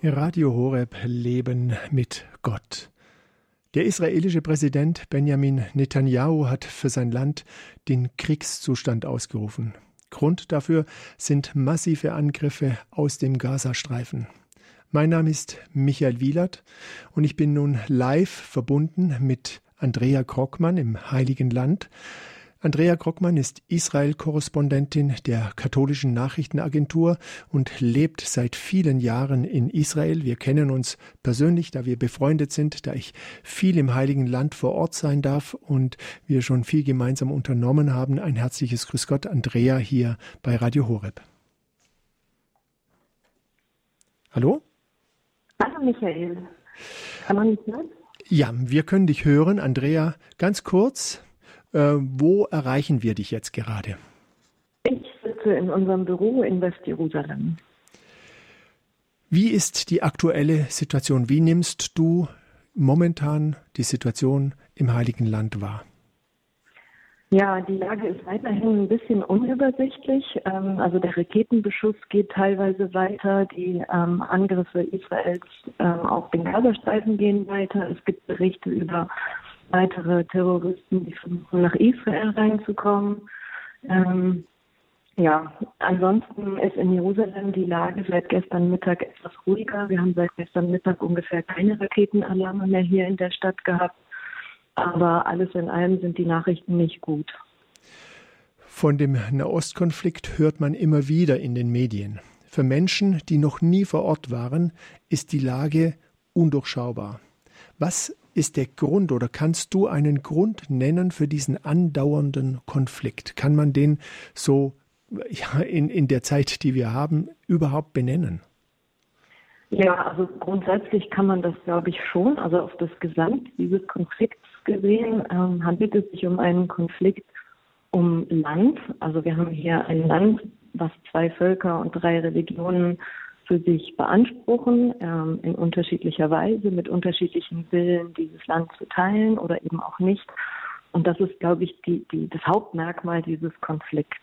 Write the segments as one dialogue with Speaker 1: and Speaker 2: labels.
Speaker 1: Radio Horeb Leben mit Gott. Der israelische Präsident Benjamin Netanyahu hat für sein Land den Kriegszustand ausgerufen. Grund dafür sind massive Angriffe aus dem Gazastreifen. Mein Name ist Michael Wielert und ich bin nun live verbunden mit Andrea Krockmann im Heiligen Land. Andrea Krockmann ist Israel-Korrespondentin der katholischen Nachrichtenagentur und lebt seit vielen Jahren in Israel. Wir kennen uns persönlich, da wir befreundet sind, da ich viel im Heiligen Land vor Ort sein darf und wir schon viel gemeinsam unternommen haben. Ein herzliches Grüß Gott, Andrea, hier bei Radio Horeb. Hallo?
Speaker 2: Hallo Michael. Kann man mich hören?
Speaker 1: Ja, wir können dich hören. Andrea, ganz kurz, äh, wo erreichen wir dich jetzt gerade?
Speaker 2: Ich sitze in unserem Büro in Westjerusalem.
Speaker 1: Wie ist die aktuelle Situation? Wie nimmst du momentan die Situation im Heiligen Land wahr?
Speaker 2: Ja, die Lage ist weiterhin ein bisschen unübersichtlich. Ähm, also der Raketenbeschuss geht teilweise weiter, die ähm, Angriffe Israels ähm, auf den Gazastreifen gehen weiter. Es gibt Berichte über weitere Terroristen, die versuchen nach Israel reinzukommen. Ähm, ja, ansonsten ist in Jerusalem die Lage seit gestern Mittag etwas ruhiger. Wir haben seit gestern Mittag ungefähr keine Raketenalarme mehr hier in der Stadt gehabt. Aber alles in allem sind die Nachrichten nicht gut.
Speaker 1: Von dem Nahostkonflikt hört man immer wieder in den Medien. Für Menschen, die noch nie vor Ort waren, ist die Lage undurchschaubar. Was ist der Grund oder kannst du einen Grund nennen für diesen andauernden Konflikt? Kann man den so ja, in, in der Zeit, die wir haben, überhaupt benennen?
Speaker 2: Ja, also grundsätzlich kann man das, glaube ich, schon. Also auf das Gesamt dieses Konflikts gesehen ähm, handelt es sich um einen Konflikt um Land. Also wir haben hier ein Land, was zwei Völker und drei Religionen für sich beanspruchen, ähm, in unterschiedlicher Weise, mit unterschiedlichen Willen, dieses Land zu teilen oder eben auch nicht. Und das ist, glaube ich, die, die, das Hauptmerkmal dieses Konflikts.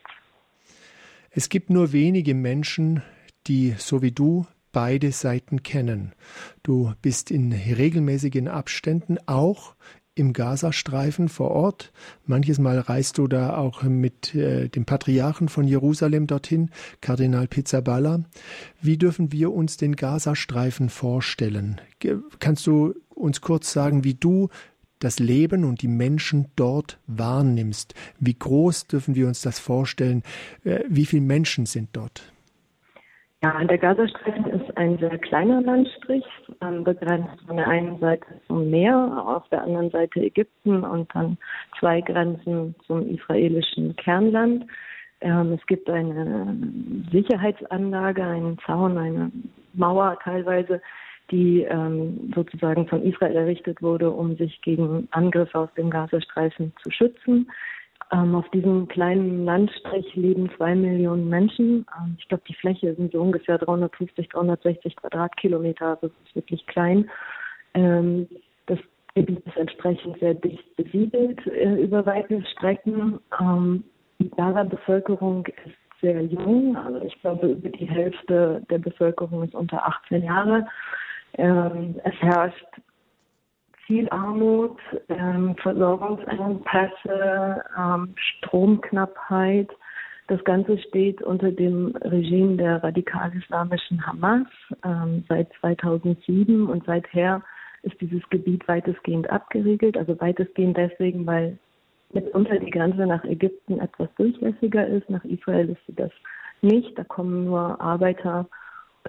Speaker 1: Es gibt nur wenige Menschen, die, so wie du, beide Seiten kennen. Du bist in regelmäßigen Abständen auch im Gazastreifen vor Ort. Manches Mal reist du da auch mit äh, dem Patriarchen von Jerusalem dorthin, Kardinal Pizzaballa. Wie dürfen wir uns den Gazastreifen vorstellen? Kannst du uns kurz sagen, wie du das Leben und die Menschen dort wahrnimmst? Wie groß dürfen wir uns das vorstellen? Äh, wie viele Menschen sind dort?
Speaker 2: Ja, der Gazastreifen ist ein sehr kleiner Landstrich, ähm, begrenzt von der einen Seite zum Meer, auf der anderen Seite Ägypten und dann zwei Grenzen zum israelischen Kernland. Ähm, es gibt eine Sicherheitsanlage, einen Zaun, eine Mauer teilweise, die ähm, sozusagen von Israel errichtet wurde, um sich gegen Angriffe aus dem Gazastreifen zu schützen. Ähm, auf diesem kleinen Landstrich leben zwei Millionen Menschen. Ähm, ich glaube, die Fläche sind so ungefähr 350, 360 Quadratkilometer. Also ist wirklich klein. Ähm, das Gebiet ist entsprechend sehr dicht besiedelt äh, über weite Strecken. Ähm, die Gaza-Bevölkerung ist sehr jung. Also ich glaube, über die Hälfte der Bevölkerung ist unter 18 Jahre. Ähm, es herrscht viel Armut, ähm, Versorgungsengpässe, ähm, Stromknappheit. Das Ganze steht unter dem Regime der radikal-islamischen Hamas ähm, seit 2007 und seither ist dieses Gebiet weitestgehend abgeriegelt. Also weitestgehend deswegen, weil mitunter die Grenze nach Ägypten etwas durchlässiger ist. Nach Israel ist sie das nicht. Da kommen nur Arbeiter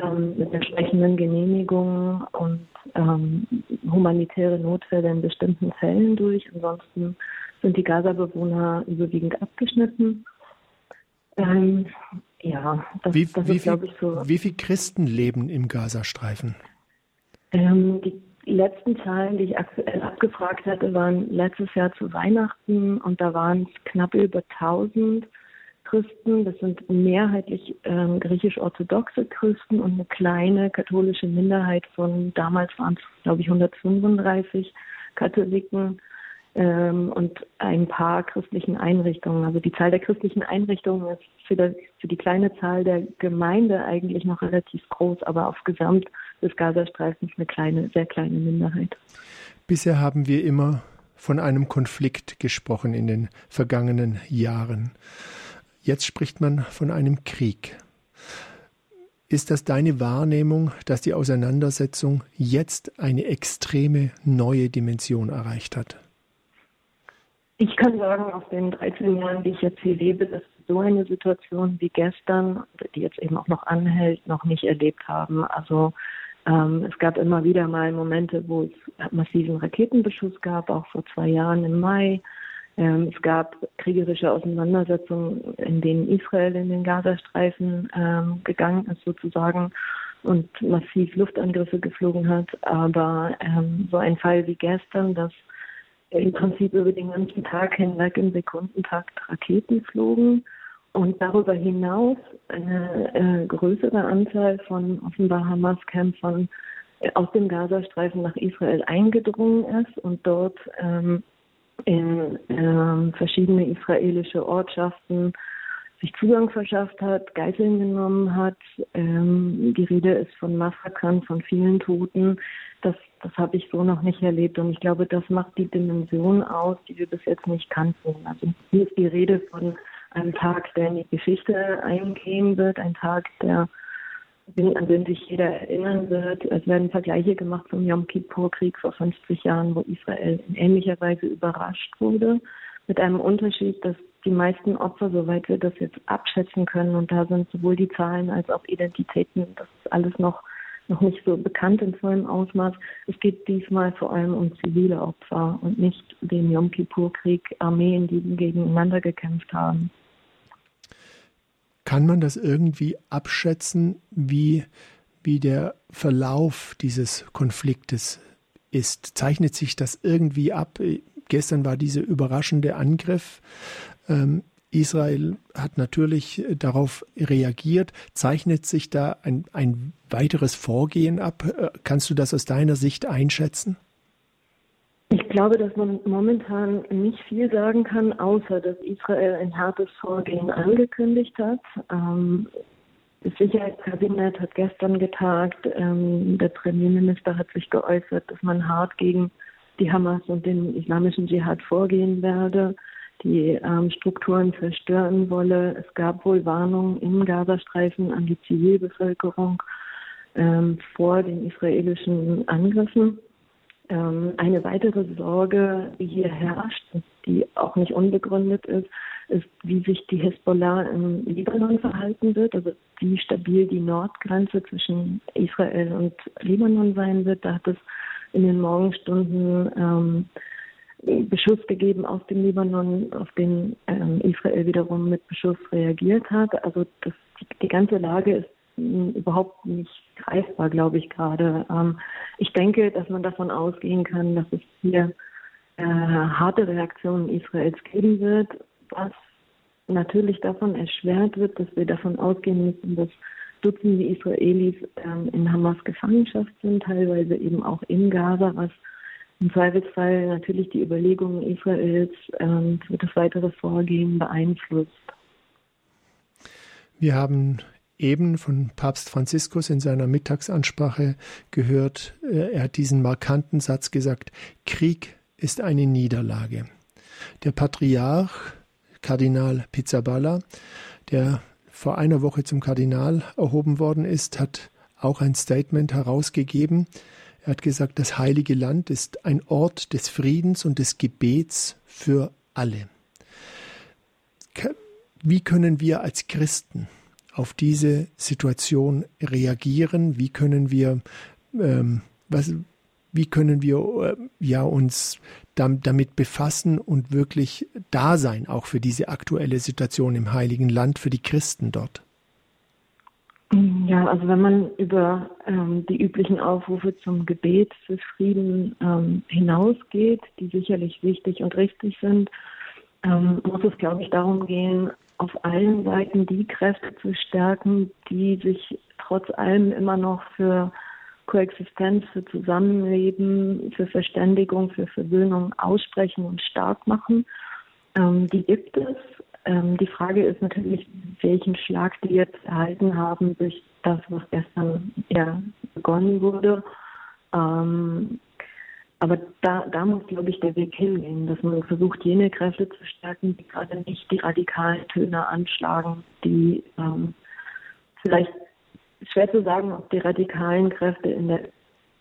Speaker 2: ähm, mit entsprechenden Genehmigungen und ähm, humanitäre Notfälle in bestimmten Fällen durch. Ansonsten sind die Gaza-Bewohner überwiegend abgeschnitten.
Speaker 1: Ähm, ja, das, wie, das wie ist, glaube ich, so. Wie viele Christen leben im Gazastreifen?
Speaker 2: Ähm, die letzten Zahlen, die ich aktuell abgefragt hatte, waren letztes Jahr zu Weihnachten und da waren es knapp über 1000. Christen, das sind mehrheitlich ähm, griechisch-orthodoxe Christen und eine kleine katholische Minderheit von, damals waren es, glaube ich, 135 Katholiken. ähm, und ein paar christlichen Einrichtungen. Also die Zahl der christlichen Einrichtungen ist für, das, für die kleine Zahl der Gemeinde eigentlich noch relativ groß, aber auf Gesamt des Gazastreifens eine kleine, sehr kleine Minderheit.
Speaker 1: Bisher haben wir immer von einem Konflikt gesprochen in den vergangenen Jahren. Jetzt spricht man von einem Krieg. Ist das deine Wahrnehmung, dass die Auseinandersetzung jetzt eine extreme neue Dimension erreicht hat?
Speaker 2: Ich kann sagen, auf den 13 Jahren, die ich jetzt hier lebe, dass so eine Situation wie gestern, die jetzt eben auch noch anhält, noch nicht erlebt haben. Also ähm, es gab immer wieder mal Momente, wo es massiven Raketenbeschuss gab, auch vor zwei Jahren im Mai. Ähm, es gab kriegerische Auseinandersetzungen, in denen Israel in den Gazastreifen ähm, gegangen ist sozusagen und massiv Luftangriffe geflogen hat. Aber ähm, so ein Fall wie gestern, dass im Prinzip über den ganzen Tag hinweg im Sekundentakt Raketen flogen und darüber hinaus eine äh, größere Anzahl von offenbar Hamas-Kämpfern aus dem Gazastreifen nach Israel eingedrungen ist und dort ähm, in ähm, verschiedene israelische Ortschaften sich Zugang verschafft hat, Geiseln genommen hat. Ähm, die Rede ist von Massakern, von vielen Toten. Das, das habe ich so noch nicht erlebt. Und ich glaube, das macht die Dimension aus, die wir bis jetzt nicht kannten. Also hier ist die Rede von einem Tag, der in die Geschichte eingehen wird, ein Tag, der an den sich jeder erinnern wird. Es werden Vergleiche gemacht zum Yom Kippur-Krieg vor 50 Jahren, wo Israel in ähnlicher Weise überrascht wurde, mit einem Unterschied, dass die meisten Opfer, soweit wir das jetzt abschätzen können, und da sind sowohl die Zahlen als auch Identitäten, das ist alles noch, noch nicht so bekannt in vollem Ausmaß. Es geht diesmal vor allem um zivile Opfer und nicht den Yom Kippur-Krieg, Armeen, die gegeneinander gekämpft haben.
Speaker 1: Kann man das irgendwie abschätzen, wie, wie der Verlauf dieses Konfliktes ist? Zeichnet sich das irgendwie ab? Gestern war dieser überraschende Angriff. Ähm, Israel hat natürlich darauf reagiert. Zeichnet sich da ein, ein weiteres Vorgehen ab? Äh, kannst du das aus deiner Sicht einschätzen?
Speaker 2: Ich glaube, dass man momentan nicht viel sagen kann, außer dass Israel ein hartes Vorgehen angekündigt hat. Ähm, das Sicherheitskabinett hat gestern getagt. Ähm, der Premierminister hat sich geäußert, dass man hart gegen die Hamas und den islamischen Dschihad vorgehen werde, die ähm, Strukturen zerstören wolle. Es gab wohl Warnungen im Gazastreifen an die Zivilbevölkerung ähm, vor den israelischen Angriffen. Ähm, eine weitere Sorge, die hier herrscht, die auch nicht unbegründet ist, ist, wie sich die Hisbollah im Libanon verhalten wird, also wie stabil die Nordgrenze zwischen Israel und Libanon sein wird. Da hat es in den Morgenstunden ähm, Beschuss gegeben aus dem Libanon, auf den ähm, Israel wiederum mit Beschuss reagiert hat. Also das, die ganze Lage ist überhaupt nicht greifbar, glaube ich gerade. Ähm, ich denke, dass man davon ausgehen kann, dass es hier äh, harte Reaktionen Israels geben wird, was natürlich davon erschwert wird, dass wir davon ausgehen müssen, dass Dutzende Israelis ähm, in Hamas Gefangenschaft sind, teilweise eben auch in Gaza, was im Zweifelsfall natürlich die Überlegungen Israels ähm, für das weitere Vorgehen beeinflusst.
Speaker 1: Wir haben eben von Papst Franziskus in seiner Mittagsansprache gehört. Äh, er hat diesen markanten Satz gesagt, Krieg ist eine Niederlage. Der Patriarch, Kardinal Pizzaballa, der vor einer Woche zum Kardinal erhoben worden ist, hat auch ein Statement herausgegeben. Er hat gesagt, das heilige Land ist ein Ort des Friedens und des Gebets für alle. Wie können wir als Christen auf diese Situation reagieren? Wie können wir, ähm, was, wie können wir äh, ja uns damit befassen und wirklich da sein, auch für diese aktuelle Situation im Heiligen Land, für die Christen dort?
Speaker 2: Ja, also wenn man über ähm, die üblichen Aufrufe zum Gebet für Frieden ähm, hinausgeht, die sicherlich wichtig und richtig sind, ähm, muss es, glaube ich, darum gehen, auf allen Seiten die Kräfte zu stärken, die sich trotz allem immer noch für Koexistenz, für Zusammenleben, für Verständigung, für Versöhnung aussprechen und stark machen. Ähm, die gibt es. Ähm, die Frage ist natürlich, welchen Schlag die jetzt erhalten haben durch das, was gestern ja begonnen wurde. Ähm, aber da, da muss, glaube ich, der Weg hingehen, dass man versucht, jene Kräfte zu stärken, die gerade nicht die radikalen Töne anschlagen, die ähm, vielleicht schwer zu sagen, ob die radikalen Kräfte in der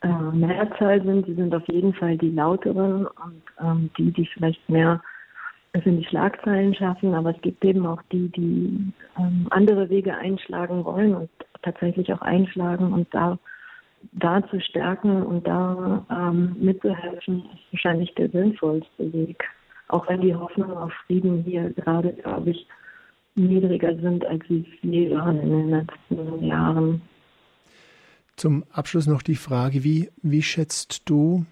Speaker 2: äh, Mehrzahl sind. Sie sind auf jeden Fall die lauteren und ähm, die, die vielleicht mehr es in die Schlagzeilen schaffen, aber es gibt eben auch die, die ähm, andere Wege einschlagen wollen und tatsächlich auch einschlagen und da da zu stärken und da ähm, mitzuhelfen, ist wahrscheinlich der sinnvollste Weg. Auch wenn die Hoffnungen auf Frieden hier gerade, glaube ich, niedriger sind, als sie je waren in den letzten Jahren.
Speaker 1: Zum Abschluss noch die Frage, wie, wie schätzt du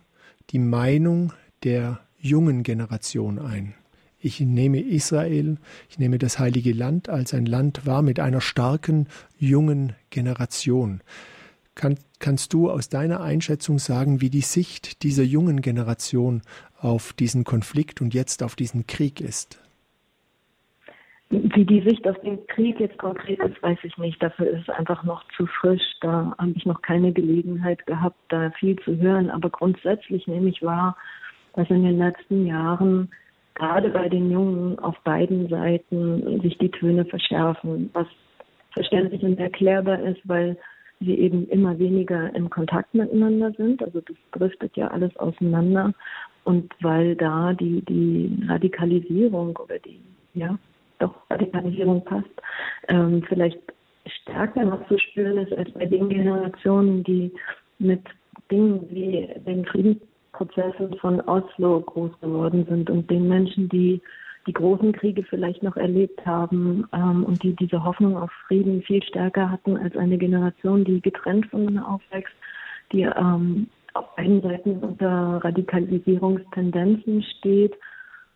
Speaker 1: die Meinung der jungen Generation ein? Ich nehme Israel, ich nehme das Heilige Land als ein Land wahr mit einer starken jungen Generation. Kann, kannst du aus deiner Einschätzung sagen, wie die Sicht dieser jungen Generation auf diesen Konflikt und jetzt auf diesen Krieg ist?
Speaker 2: Wie die Sicht auf den Krieg jetzt konkret ist, weiß ich nicht. Dafür ist es einfach noch zu frisch. Da habe ich noch keine Gelegenheit gehabt, da viel zu hören. Aber grundsätzlich nehme ich wahr, dass in den letzten Jahren gerade bei den Jungen auf beiden Seiten sich die Töne verschärfen, was verständlich und erklärbar ist, weil sie eben immer weniger im Kontakt miteinander sind. Also das driftet ja alles auseinander. Und weil da die, die Radikalisierung oder die, ja, doch Radikalisierung passt, ähm, vielleicht stärker noch zu spüren ist als bei den Generationen, die mit Dingen wie den Friedensprozessen von Oslo groß geworden sind und den Menschen, die die großen Kriege vielleicht noch erlebt haben ähm, und die diese Hoffnung auf Frieden viel stärker hatten als eine Generation, die getrennt voneinander aufwächst, die ähm, auf beiden Seiten unter Radikalisierungstendenzen steht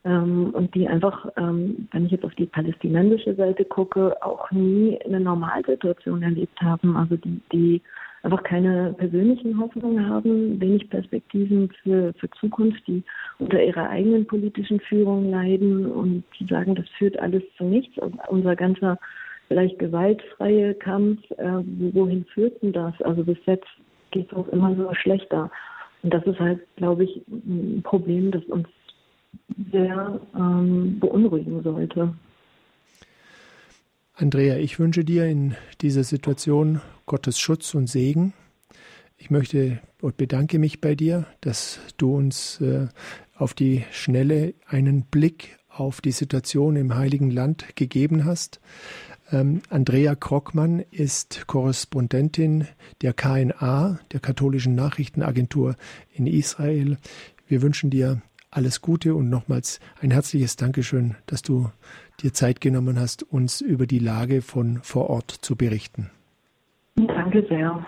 Speaker 2: ähm, und die einfach, ähm, wenn ich jetzt auf die palästinensische Seite gucke, auch nie eine Normalsituation erlebt haben. Also die, die einfach keine persönlichen Hoffnungen haben, wenig Perspektiven für, für Zukunft, die unter ihrer eigenen politischen Führung leiden und die sagen, das führt alles zu nichts. Und unser ganzer vielleicht gewaltfreie Kampf, äh, wohin führt denn das? Also bis jetzt geht es uns immer nur schlechter. Und das ist halt, glaube ich, ein Problem, das uns sehr ähm, beunruhigen sollte.
Speaker 1: Andrea, ich wünsche dir in dieser Situation Gottes Schutz und Segen. Ich möchte und bedanke mich bei dir, dass du uns äh, auf die Schnelle einen Blick auf die Situation im Heiligen Land gegeben hast. Ähm, Andrea Krockmann ist Korrespondentin der KNA, der katholischen Nachrichtenagentur in Israel. Wir wünschen dir alles Gute und nochmals ein herzliches Dankeschön, dass du dir Zeit genommen hast, uns über die Lage von vor Ort zu berichten.
Speaker 2: Danke sehr.